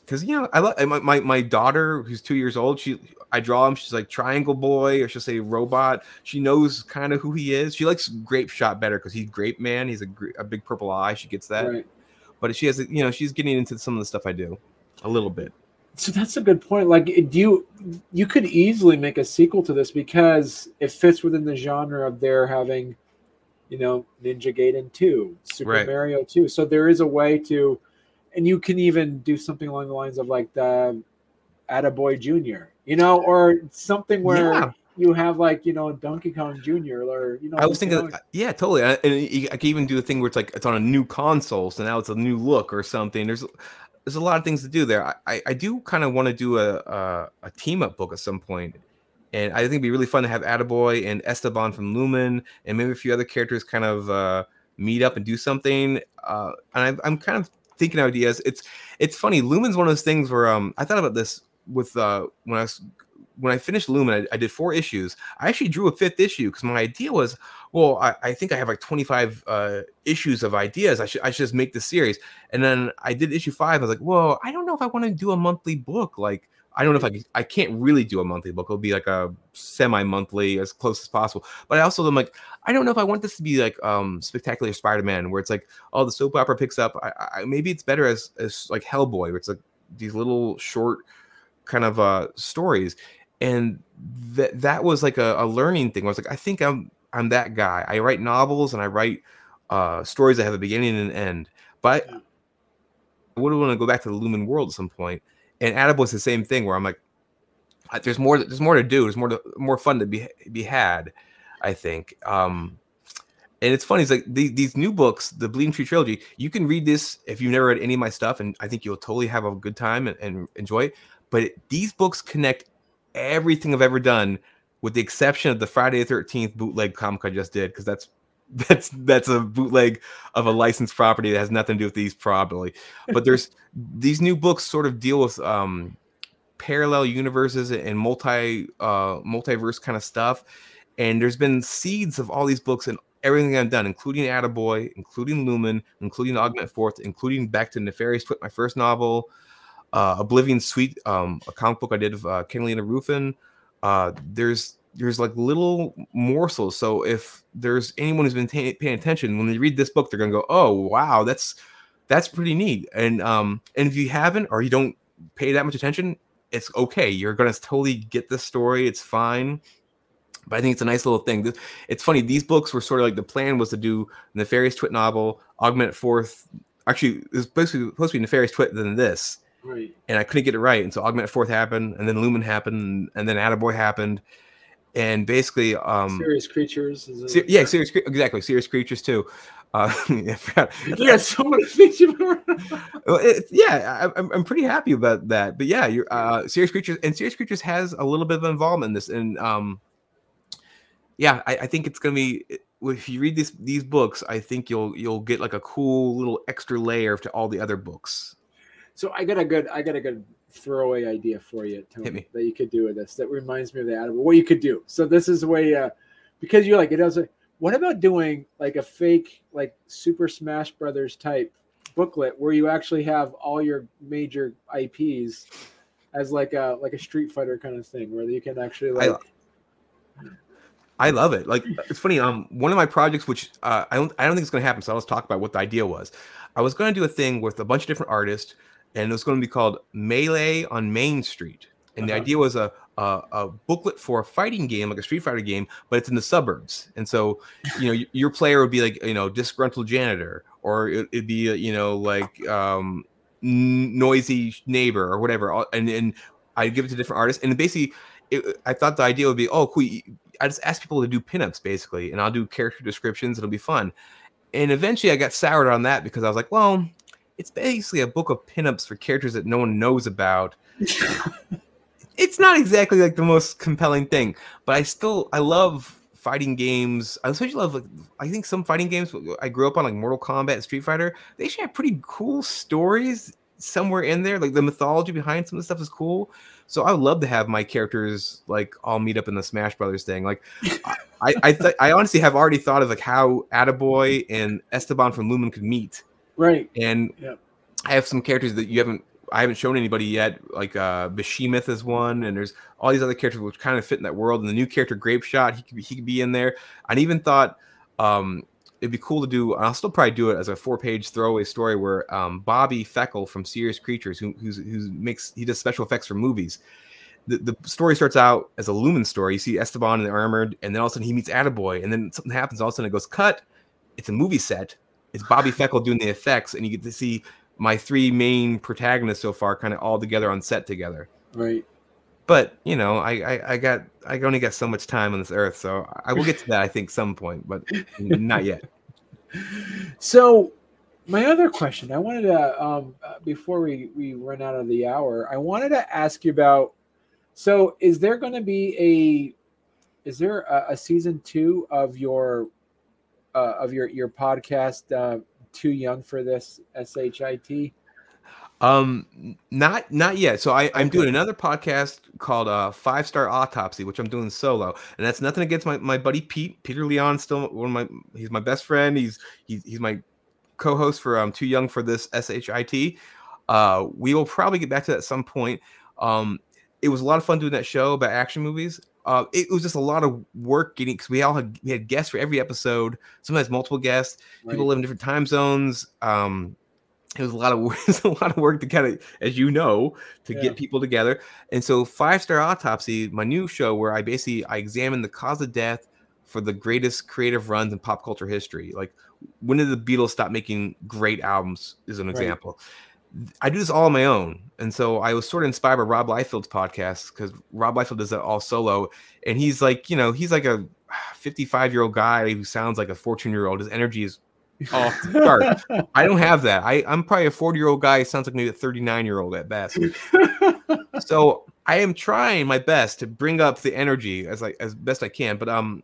because you know i love my, my my daughter who's two years old she i draw him she's like triangle boy or she'll say robot. She knows kind of who he is. She likes grape shot better because he's grape man. He's a, a big purple eye. She gets that. Right. but she has you know she's getting into some of the stuff i do a little bit. So that's a good point. Like do you you could easily make a sequel to this because it fits within the genre of their having you know ninja gaiden 2 super right. mario 2 so there is a way to and you can even do something along the lines of like the Attaboy Junior, you know, or something where yeah. you have like you know Donkey Kong Junior, or you know. I was thinking, yeah, totally. And I can even do a thing where it's like it's on a new console, so now it's a new look or something. There's there's a lot of things to do there. I I do kind of want to do a, a, a team up book at some point. And I think it'd be really fun to have Attaboy and Esteban from Lumen and maybe a few other characters kind of uh, meet up and do something. Uh, and I, I'm kind of thinking ideas. It's it's funny. Lumen's one of those things where um I thought about this with uh when I was when I finished Lumen, I, I did four issues. I actually drew a fifth issue because my idea was, well, I, I, think I have like 25 uh, issues of ideas. I should I should just make the series. And then I did issue five. I was like, well, I don't know if I want to do a monthly book. Like I don't know if I I can't really do a monthly book. It'll be like a semi-monthly as close as possible. But I also am like, I don't know if I want this to be like um spectacular Spider-Man, where it's like, oh, the soap opera picks up. I, I maybe it's better as as like Hellboy, where it's like these little short kind of uh stories. And that that was like a, a learning thing. I was like, I think I'm I'm that guy. I write novels and I write uh stories that have a beginning and an end. But I would want to go back to the Lumen world at some point and Attaboy's the same thing where I'm like, there's more, there's more to do. There's more to, more fun to be be had. I think. Um, and it's funny. It's like the, these new books, the Bleeding Tree trilogy. You can read this if you've never read any of my stuff, and I think you'll totally have a good time and, and enjoy it. But it, these books connect everything I've ever done, with the exception of the Friday the Thirteenth bootleg comic I just did, because that's that's that's a bootleg of a licensed property that has nothing to do with these probably but there's these new books sort of deal with um parallel universes and multi uh multiverse kind of stuff and there's been seeds of all these books and everything I've done, including Attaboy, including Lumen, including Augment Forth, including back to Nefarious Twit, my first novel, uh, Oblivion Suite, um, a comic book I did of uh, Catalina Ruffin. Uh, there's there's like little morsels. So if there's anyone who's been t- paying attention, when they read this book, they're gonna go, "Oh, wow, that's that's pretty neat." And um, and if you haven't or you don't pay that much attention, it's okay. You're gonna totally get the story. It's fine. But I think it's a nice little thing. It's funny. These books were sort of like the plan was to do Nefarious Twit novel, Augment Forth. Actually, it was basically supposed to be Nefarious Twit than this. Right. And I couldn't get it right. And so Augment Forth happened, and then Lumen happened, and then Attaboy happened and basically um serious creatures ser- yeah serious exactly serious creatures too. Uh yeah so many things you yeah I, I'm, I'm pretty happy about that but yeah you're uh serious creatures and serious creatures has a little bit of involvement in this and um yeah I, I think it's gonna be if you read these these books i think you'll you'll get like a cool little extra layer to all the other books. So I got a good I got a good throwaway idea for you, Tony, that you could do with this. That reminds me of the Attaboy. What you could do. So this is the way uh, because you're like it does. What about doing like a fake like Super Smash Brothers type booklet where you actually have all your major IPs as like a like a Street Fighter kind of thing where you can actually like. I, I love it. Like it's funny. Um, one of my projects, which uh, I don't, I don't think it's going to happen. So let's talk about what the idea was. I was going to do a thing with a bunch of different artists, and it was going to be called Melee on Main Street. And uh-huh. the idea was a, a, a booklet for a fighting game, like a Street Fighter game, but it's in the suburbs. And so, you know, your player would be like, you know, disgruntled janitor, or it, would be, you know, like um, noisy neighbor or whatever. And and I'd give it to different artists, and basically, it, I thought the idea would be, oh, cool. I just ask people to do pinups basically, and I'll do character descriptions. It'll be fun. And eventually, I got soured on that because I was like, well, it's basically a book of pinups for characters that no one knows about. it's not exactly like the most compelling thing, but I still I love fighting games. I especially love like I think some fighting games I grew up on like Mortal Kombat Street Fighter. They actually have pretty cool stories somewhere in there. Like the mythology behind some of the stuff is cool. So I would love to have my characters like all meet up in the Smash Brothers thing. Like I I, th- I honestly have already thought of like how Attaboy and Esteban from Lumen could meet. Right. And. I have some characters that you haven't I haven't shown anybody yet. Like uh Behemoth is one, and there's all these other characters which kind of fit in that world. And the new character Grape Shot, he could be, he could be in there. I even thought um it'd be cool to do. I'll still probably do it as a four-page throwaway story where um, Bobby Feckle from Serious Creatures, who who's, who makes he does special effects for movies. The, the story starts out as a Lumen story. You see Esteban in the armored, and then all of a sudden he meets Attaboy, and then something happens. All of a sudden it goes cut. It's a movie set. It's Bobby Feckle doing the effects, and you get to see my three main protagonists so far kind of all together on set together. Right. But you know, I, I, I got I only got so much time on this earth, so I will get to that I think some point, but not yet. So, my other question I wanted to um, uh, before we we run out of the hour, I wanted to ask you about. So, is there going to be a is there a, a, season two of your uh, of your your podcast uh, too young for this shit um not not yet. So i i'm okay. doing another podcast called uh five star autopsy which i'm doing solo. And that's nothing against my, my buddy pete peter leon still one of my he's my best friend. He's he's, he's my co-host for um too young for this shit uh we will probably get back to that at some point. Um it was a lot of fun doing that show about action movies uh, it was just a lot of work getting because we all had we had guests for every episode. Sometimes multiple guests. Right. People live in different time zones. Um, it was a lot of work, a lot of work to kind of, as you know, to yeah. get people together. And so, Five Star Autopsy, my new show, where I basically I examine the cause of death for the greatest creative runs in pop culture history. Like, when did the Beatles stop making great albums? Is an example. I do this all on my own. And so I was sort of inspired by Rob Liefeld's podcast because Rob Liefeld does it all solo. And he's like, you know, he's like a 55 year old guy who sounds like a 14 year old. His energy is off the chart. I don't have that. I, I'm probably a 40 year old guy. He sounds like maybe a 39 year old at best. so I am trying my best to bring up the energy as like as best I can. But um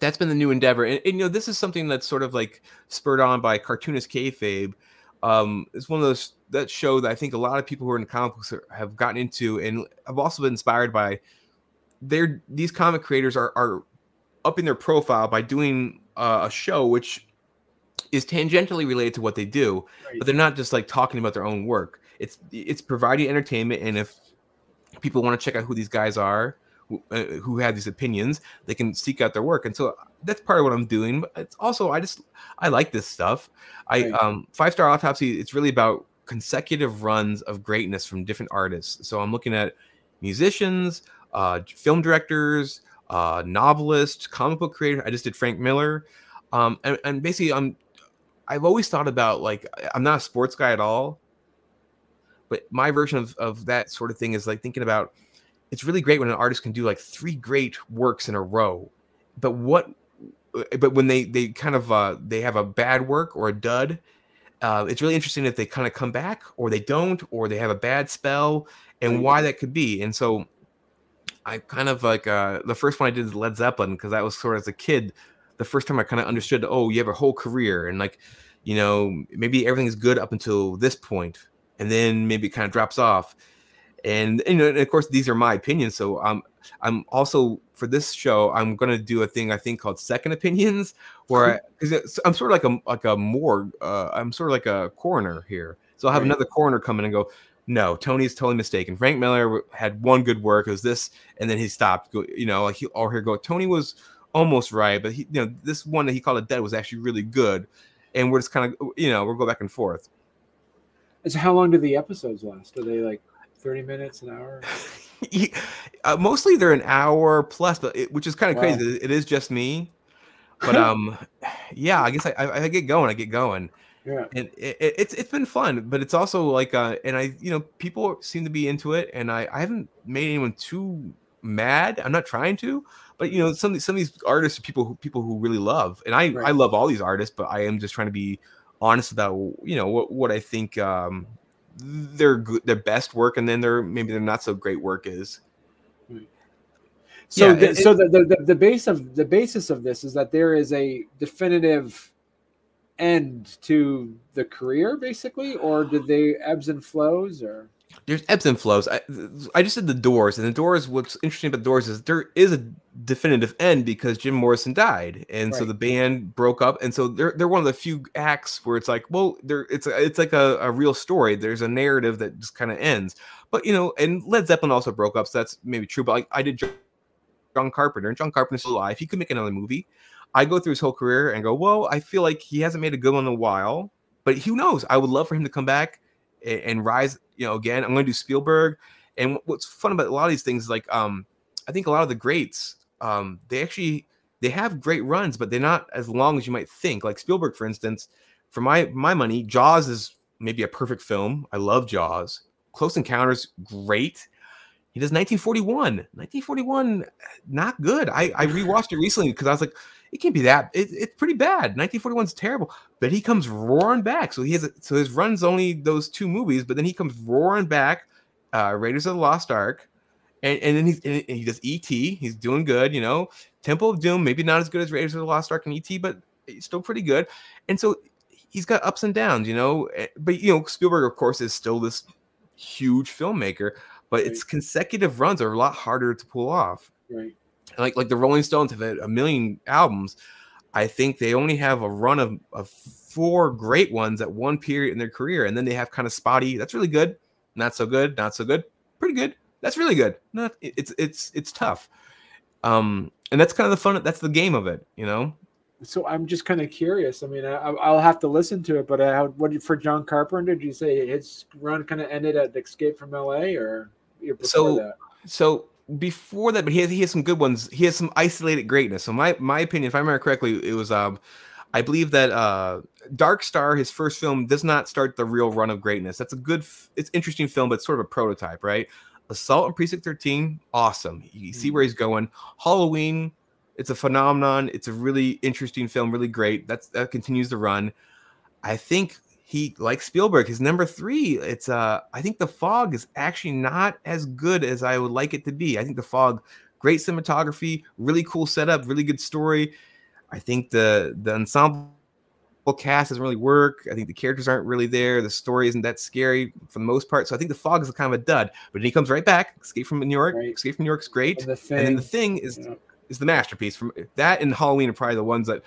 that's been the new endeavor. And, and you know, this is something that's sort of like spurred on by cartoonist kayfabe um, it's one of those that show that I think a lot of people who are in comic books are, have gotten into, and I've also been inspired by. They're these comic creators are are upping their profile by doing uh, a show which is tangentially related to what they do, right. but they're not just like talking about their own work. It's it's providing entertainment, and if people want to check out who these guys are, who, uh, who have these opinions, they can seek out their work. And so that's part of what I'm doing. But it's also I just I like this stuff. I right. um five star autopsy. It's really about consecutive runs of greatness from different artists. So I'm looking at musicians, uh, film directors, uh, novelists, comic book creators. I just did Frank Miller, um, and, and basically I'm I've always thought about like I'm not a sports guy at all, but my version of, of that sort of thing is like thinking about it's really great when an artist can do like three great works in a row but what uh, but when they they kind of uh they have a bad work or a dud uh, it's really interesting if they kind of come back or they don't or they have a bad spell and why that could be and so i kind of like uh the first one i did is led zeppelin because that was sort of as a kid the first time i kind of understood oh you have a whole career and like you know maybe everything's good up until this point and then maybe it kind of drops off. And you know, and of course, these are my opinions. So I'm I'm also for this show, I'm gonna do a thing I think called second opinions, where I, I'm sort of like a like a morgue. Uh, I'm sort of like a coroner here. So I'll have right. another coroner come in and go, no, Tony's totally mistaken. Frank Miller had one good work. It was this, and then he stopped. You know, like he or here go. Tony was almost right, but he, you know, this one that he called it dead was actually really good. And we're just kind of, you know, we'll go back and forth. And so, how long do the episodes last? Are they like thirty minutes, an hour? uh, mostly they're an hour plus, but it, which is kind of wow. crazy. It is just me, but um, yeah, I guess I, I, I get going. I get going. Yeah, and it, it, it's it's been fun, but it's also like uh, and I you know people seem to be into it, and I I haven't made anyone too mad. I'm not trying to, but you know some some of these artists are people who people who really love, and I right. I love all these artists, but I am just trying to be honest about you know what what I think um their their best work, and then their maybe their not so great work is. So, yeah, the, it, so the, the the base of the basis of this is that there is a definitive end to the career basically or did they ebbs and flows or there's ebbs and flows. I, I just said the doors and the doors what's interesting about the doors is there is a definitive end because jim morrison died and right. so the band broke up and so they're, they're one of the few acts where it's like well there it's a, it's like a, a real story. There's a narrative that just kind of ends. But you know and led zeppelin also broke up so that's maybe true but like i did john carpenter and john carpenter's still alive. He could make another movie. I go through his whole career and go, well, I feel like he hasn't made a good one in a while, but who knows? I would love for him to come back and, and rise, you know, again. I'm going to do Spielberg. And what's fun about a lot of these things like, um, I think a lot of the greats, um, they actually they have great runs, but they're not as long as you might think. Like Spielberg, for instance, for my my money, Jaws is maybe a perfect film. I love Jaws. Close Encounters, great. He does 1941. 1941, not good. I, I rewatched it recently because I was like, it can't be that. It, it's pretty bad. 1941 is terrible, but he comes roaring back. So he has a, so his run's only those two movies, but then he comes roaring back. Uh, Raiders of the Lost Ark, and, and then he's and he does ET. He's doing good, you know. Temple of Doom, maybe not as good as Raiders of the Lost Ark and ET, but still pretty good. And so he's got ups and downs, you know. Eh, but you know, Spielberg, of course, is still this huge filmmaker, but right. its consecutive runs are a lot harder to pull off. Right like like the Rolling Stones have had a million albums. I think they only have a run of, of four great ones at one period in their career, and then they have kind of spotty. That's really good, not so good, not so good, pretty good. That's really good. Not it's it's it's tough. Um, and that's kind of the fun. That's the game of it, you know. So I'm just kind of curious. I mean, I, will have to listen to it, but uh, what for John Carpenter? Did you say his run kind of ended at Escape from L.A. or so? That? So before that, but he has he has some good ones. He has some isolated greatness. So my my opinion, if I remember correctly, it was um I believe that uh Dark Star, his first film, does not start the real run of greatness. That's a good, it's interesting film, but it's sort of a prototype, right? Assault on Precinct 13, awesome. You see where he's going. Halloween, it's a phenomenon. It's a really interesting film, really great. That's that continues to run. I think he like Spielberg, his number three. It's uh, I think the fog is actually not as good as I would like it to be. I think the fog, great cinematography, really cool setup, really good story. I think the the ensemble cast doesn't really work. I think the characters aren't really there. The story isn't that scary for the most part. So I think the fog is kind of a dud. But then he comes right back. Escape from New York. Right. Escape from New York is great. And, the thing, and then the thing is yeah. is the masterpiece. From that and Halloween are probably the ones that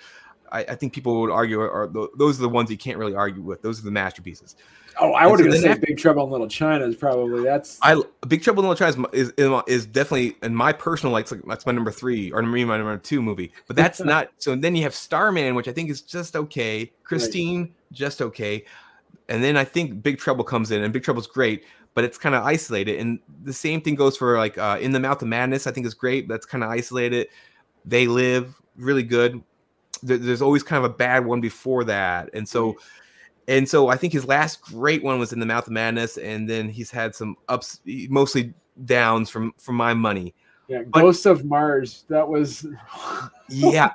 I, I think people would argue are, the, those are the ones you can't really argue with. Those are the masterpieces. Oh, I would have so say Big Trouble in Little China is probably that's. I Big Trouble in Little China is is, is definitely in my personal like that's my number three or maybe my number two movie. But that's not. So then you have Starman, which I think is just okay. Christine, right. just okay. And then I think Big Trouble comes in, and Big Trouble's great, but it's kind of isolated. And the same thing goes for like uh, In the Mouth of Madness. I think is great. That's kind of isolated. They Live, really good there's always kind of a bad one before that, and so. And so I think his last great one was in the Mouth of Madness, and then he's had some ups, mostly downs from from my money. Yeah, but, Ghost of Mars. That was. yeah,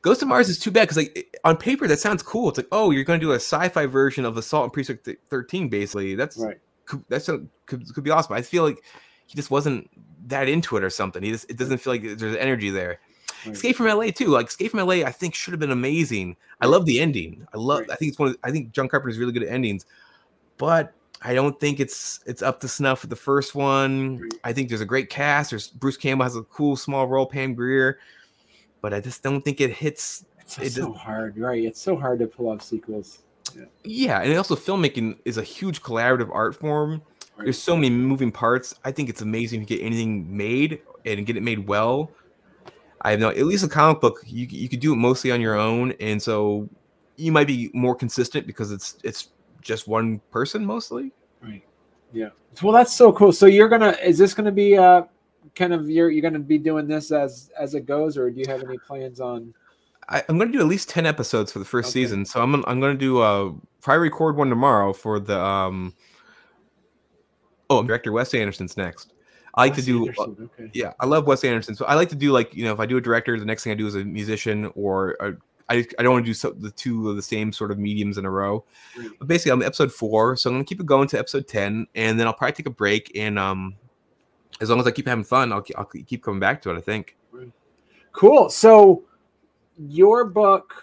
Ghost of Mars is too bad because like on paper that sounds cool. It's like oh you're going to do a sci-fi version of Assault on Precinct 13, basically. That's right. That's a, could could be awesome. I feel like he just wasn't that into it or something. He just it doesn't feel like there's energy there. Escape from LA too. Like Escape from LA, I think should have been amazing. I love the ending. I love. I think it's one. Of, I think John Carpenter is really good at endings, but I don't think it's it's up to snuff with the first one. I think there's a great cast. There's Bruce Campbell has a cool small role, Pam Grier, but I just don't think it hits. It's It so does- hard, right? It's so hard to pull off sequels. Yeah, and also filmmaking is a huge collaborative art form. There's so many moving parts. I think it's amazing to get anything made and get it made well. I have no, at least a comic book, you you could do it mostly on your own, and so you might be more consistent because it's it's just one person mostly. Right. Yeah. Well, that's so cool. So you're gonna is this gonna be uh kind of you're you're gonna be doing this as as it goes, or do you have any plans on? I, I'm going to do at least ten episodes for the first Okay. season, so I'm gonna- I'm going to do uh probably record one tomorrow for the um. Oh, director Wes Anderson's next. I like to do. uh, okay. Yeah, I love Wes Anderson. So I like to do like you know if I do a director, the next thing I do is a musician, or a, I I don't want to do so, the two of the same sort of mediums in a row. Right. But basically, I'm episode four, so I'm gonna keep it going to episode ten, and then I'll probably take a break. And um, as long as I keep having fun, I'll I'll keep coming back to it. I think. Cool. So your book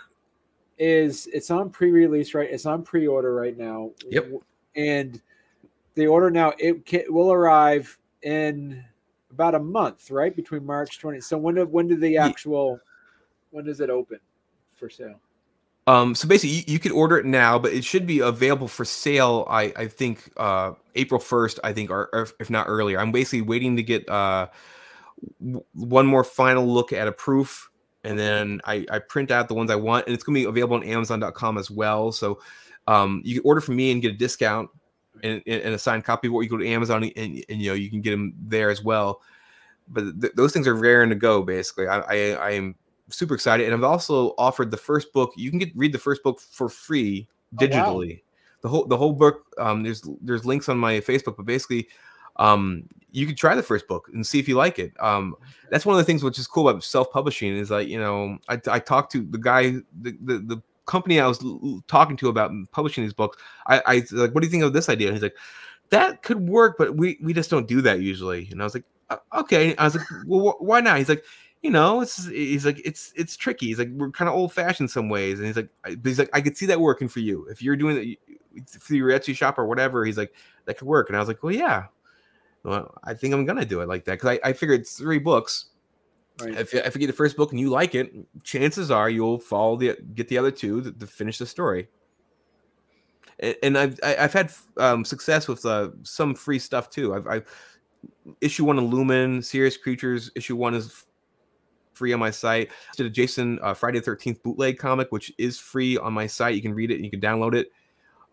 is it's on pre-release, right? It's on pre-order right now. Yep. And the order now it ca- will arrive in about a month, right? Between March 20. So when do, when do the actual when does it open for sale? Um, so basically, you, you could order it now, but it should be available for sale. I I think uh April first. I think, or, or if not earlier. I'm basically waiting to get uh one more final look at a proof, and then I I print out the ones I want, and it's gonna be available on Amazon.com as well. So um, you can order from me and get a discount and, and and a signed copy, or you go to Amazon and, and, you know you can get them there as well. But th- those things are rare and to go. Basically, I I, I am super excited and i've also offered the first book you can get read the first book for free Oh, wow. digitally the whole the whole book um there's there's links on my facebook but basically um you could try the first book and see if you like it um that's one of the things which is cool about self-publishing is like you know i, I talked to the guy the, the the company i was talking to about publishing these books i i like what do you think of this idea? And he's like that could work but we we just don't do that usually. And i was like "Uh, okay. I was like well wh- why not? He's like you know, it's he's like it's it's tricky. He's like we're kind of old fashioned some ways, and he's like, I- he's like I could see that working for you. If you're doing it for your Etsy shop or whatever. He's like that could work, and I was like, well, yeah, well, I think I'm gonna do it like that. Because I, I figured three books. Right. If if you get the first book and you like it, chances are you'll follow the get the other two to, to finish the story. And, and I've I've had um, success with uh, some free stuff too. I've, I've issue one of Lumen, Serious Creatures. Issue one is free on my site. I did a Jason uh, Friday the Thirteenth bootleg comic, which is free on my site. You can read it and you can download it.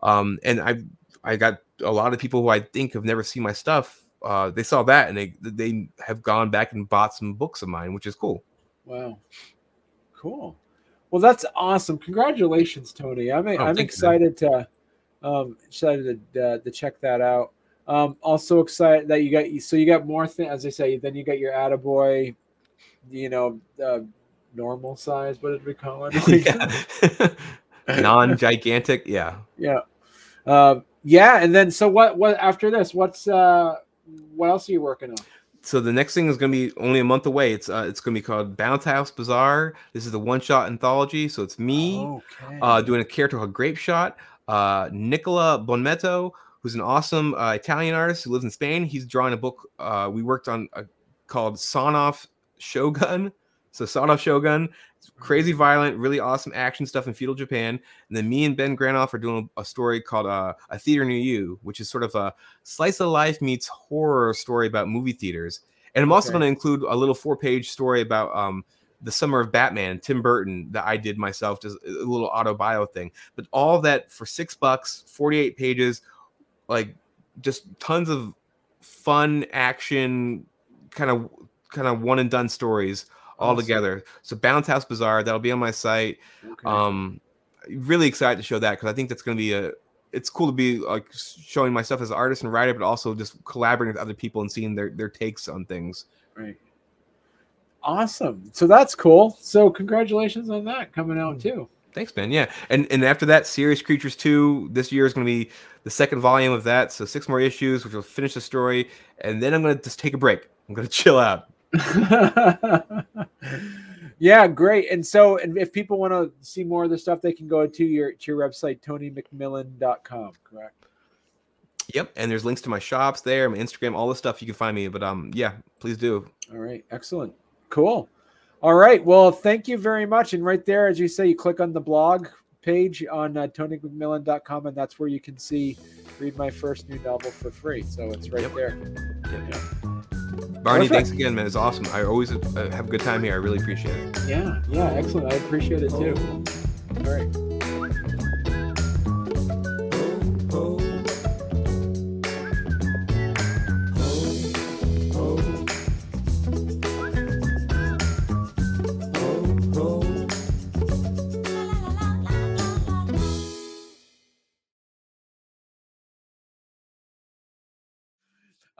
Um, and I've I got a lot of people who I think have never seen my stuff. Uh, they saw that and they they have gone back and bought some books of mine, which is cool. Wow. Cool. Well, that's awesome. Congratulations, Tony. I'm I'm thank you, excited to um excited to uh, to check that out. Um also excited that you got so you got more things as I say, then you got your Attaboy, you know, uh, normal size, what did we call it? non gigantic. Yeah. yeah. Um yeah, and then so what what after this, what's uh what else are you working on? So the next thing is going to be only a month away. It's uh, it's going to be called Bounce House Bazaar. This is the one shot anthology. So it's me Okay. uh, doing a character called Grape Shot. Uh, Nicola Bonmetto, who's an awesome uh, Italian artist who lives in Spain. He's drawing a book uh, we worked on uh, called Sonoff Shogun. So Sonoff Shogun, it's crazy violent, really awesome action stuff in feudal Japan. And then me and Ben Granoff are doing a story called uh, A Theater Near You, which is sort of a slice of life meets horror story about movie theaters. And I'm also Okay. going to include a little four page story about um, the summer of Batman, Tim Burton, that I did myself, just a little auto bio thing. But all that for six bucks, 48 pages, like just tons of fun action, kind of kind of one and done stories all Awesome. together. So Bounce House Bazaar, that'll be on my site. Okay. Um, really excited to show that because I think that's going to be a. It's cool to be like showing myself as an artist and writer, but also just collaborating with other people and seeing their their takes on things. Right. Awesome. So that's cool. So congratulations on that coming Mm. out too. Thanks, Ben. Yeah, and and after that, Serious Creatures two. This year is going to be the second volume of that. So six more issues, which will finish the story, and then I'm going to just take a break. I'm going to chill out. yeah, great. And so and if people want to see more of the stuff, they can go to your to your website, tonymcmillen.com, correct? Yep, and there's links to my shops there, my Instagram, all the stuff you can find me. But um, yeah, please do. All right, excellent, cool. All right, well, thank you very much. And right there, as you say, you click on the blog page on uh, tonymcmillen.com, and that's where you can see read my first new novel for free. So it's right Yep. there. Yep. Barney, Perfect. thanks again, man. It's awesome. I always uh, have a good time here. I really appreciate it. Yeah, yeah, excellent. I appreciate it too. All right.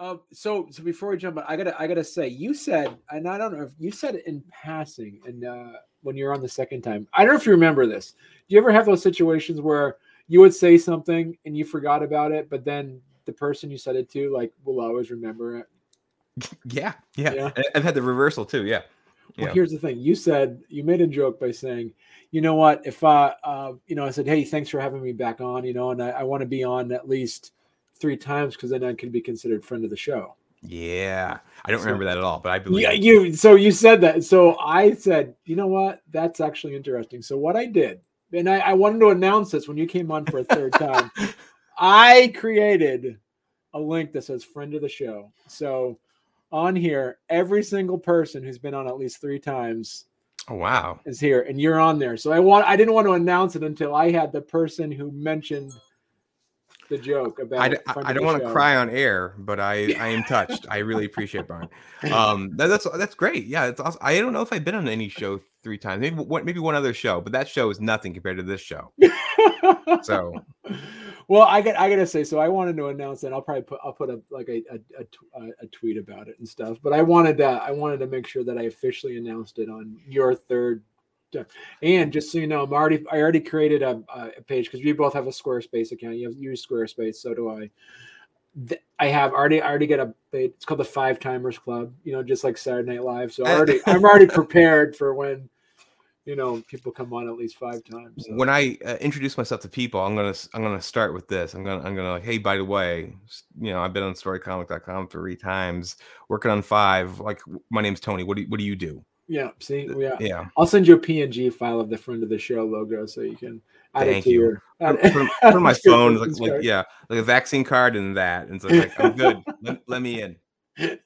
Um, so so before we jump, on, I gotta I gotta say, you said, and I don't know if you said it in passing, and uh, when you're on the second time, I don't know if you remember this. Do you ever have those situations where you would say something and you forgot about it, but then the person you said it to, like, will always remember it? Yeah, yeah. Yeah. I've had the reversal too. Yeah. Well, Yeah. here's the thing. You said you made a joke by saying, you know what, if I, uh, you know, I said, hey, thanks for having me back on, you know, and I, I want to be on at least three times because then I could be considered friend of the show. Yeah. I don't So- remember that at all, but I believe. Yeah, you. So you said that. So I said, you know what? That's actually interesting. So what I did, and I, I wanted to announce this when you came on for a third time. I created a link that says "friend of the show." So on here, every single person who's been on at least three times Oh wow. is here, and you're on there. So I want. I didn't want to announce it until I had the person who mentioned the joke about. I, friend I don't want to cry on air, but I, I am touched. I really appreciate Brian. Um, that, that's that's great. Yeah, it's awesome. I don't know if I've been on any show three times. Maybe one, maybe one other show, but that show is nothing compared to this show. So well, I got I gotta say, so I wanted to announce that I'll probably put I'll put a like a a, a, a- a tweet about it and stuff. But I wanted to I wanted to make sure that I officially announced it on your third. And just so you know, I'm already I already created a, a page because we both have a Squarespace account. You have you use Squarespace, so do I. I have already I already get a page it's called the Five Timers Club. You know, just like Saturday Night Live. So I already I'm already prepared for when you know people come on at least five times. so. when I uh, introduce myself to people, I'm gonna I'm gonna start with this. I'm gonna I'm gonna like, hey, by the way, you know, I've been on storycomic.com three times, working on five. Like, my name's Tony. What do you, what do you do? Yeah, see, yeah. Yeah, I'll send you a PNG file of the friend of the show logo so you can add it Thank to you. your. put, add- put, add my it phone, like, like yeah, like a vaccine card and that, and so it's like I'm good. let, let me in.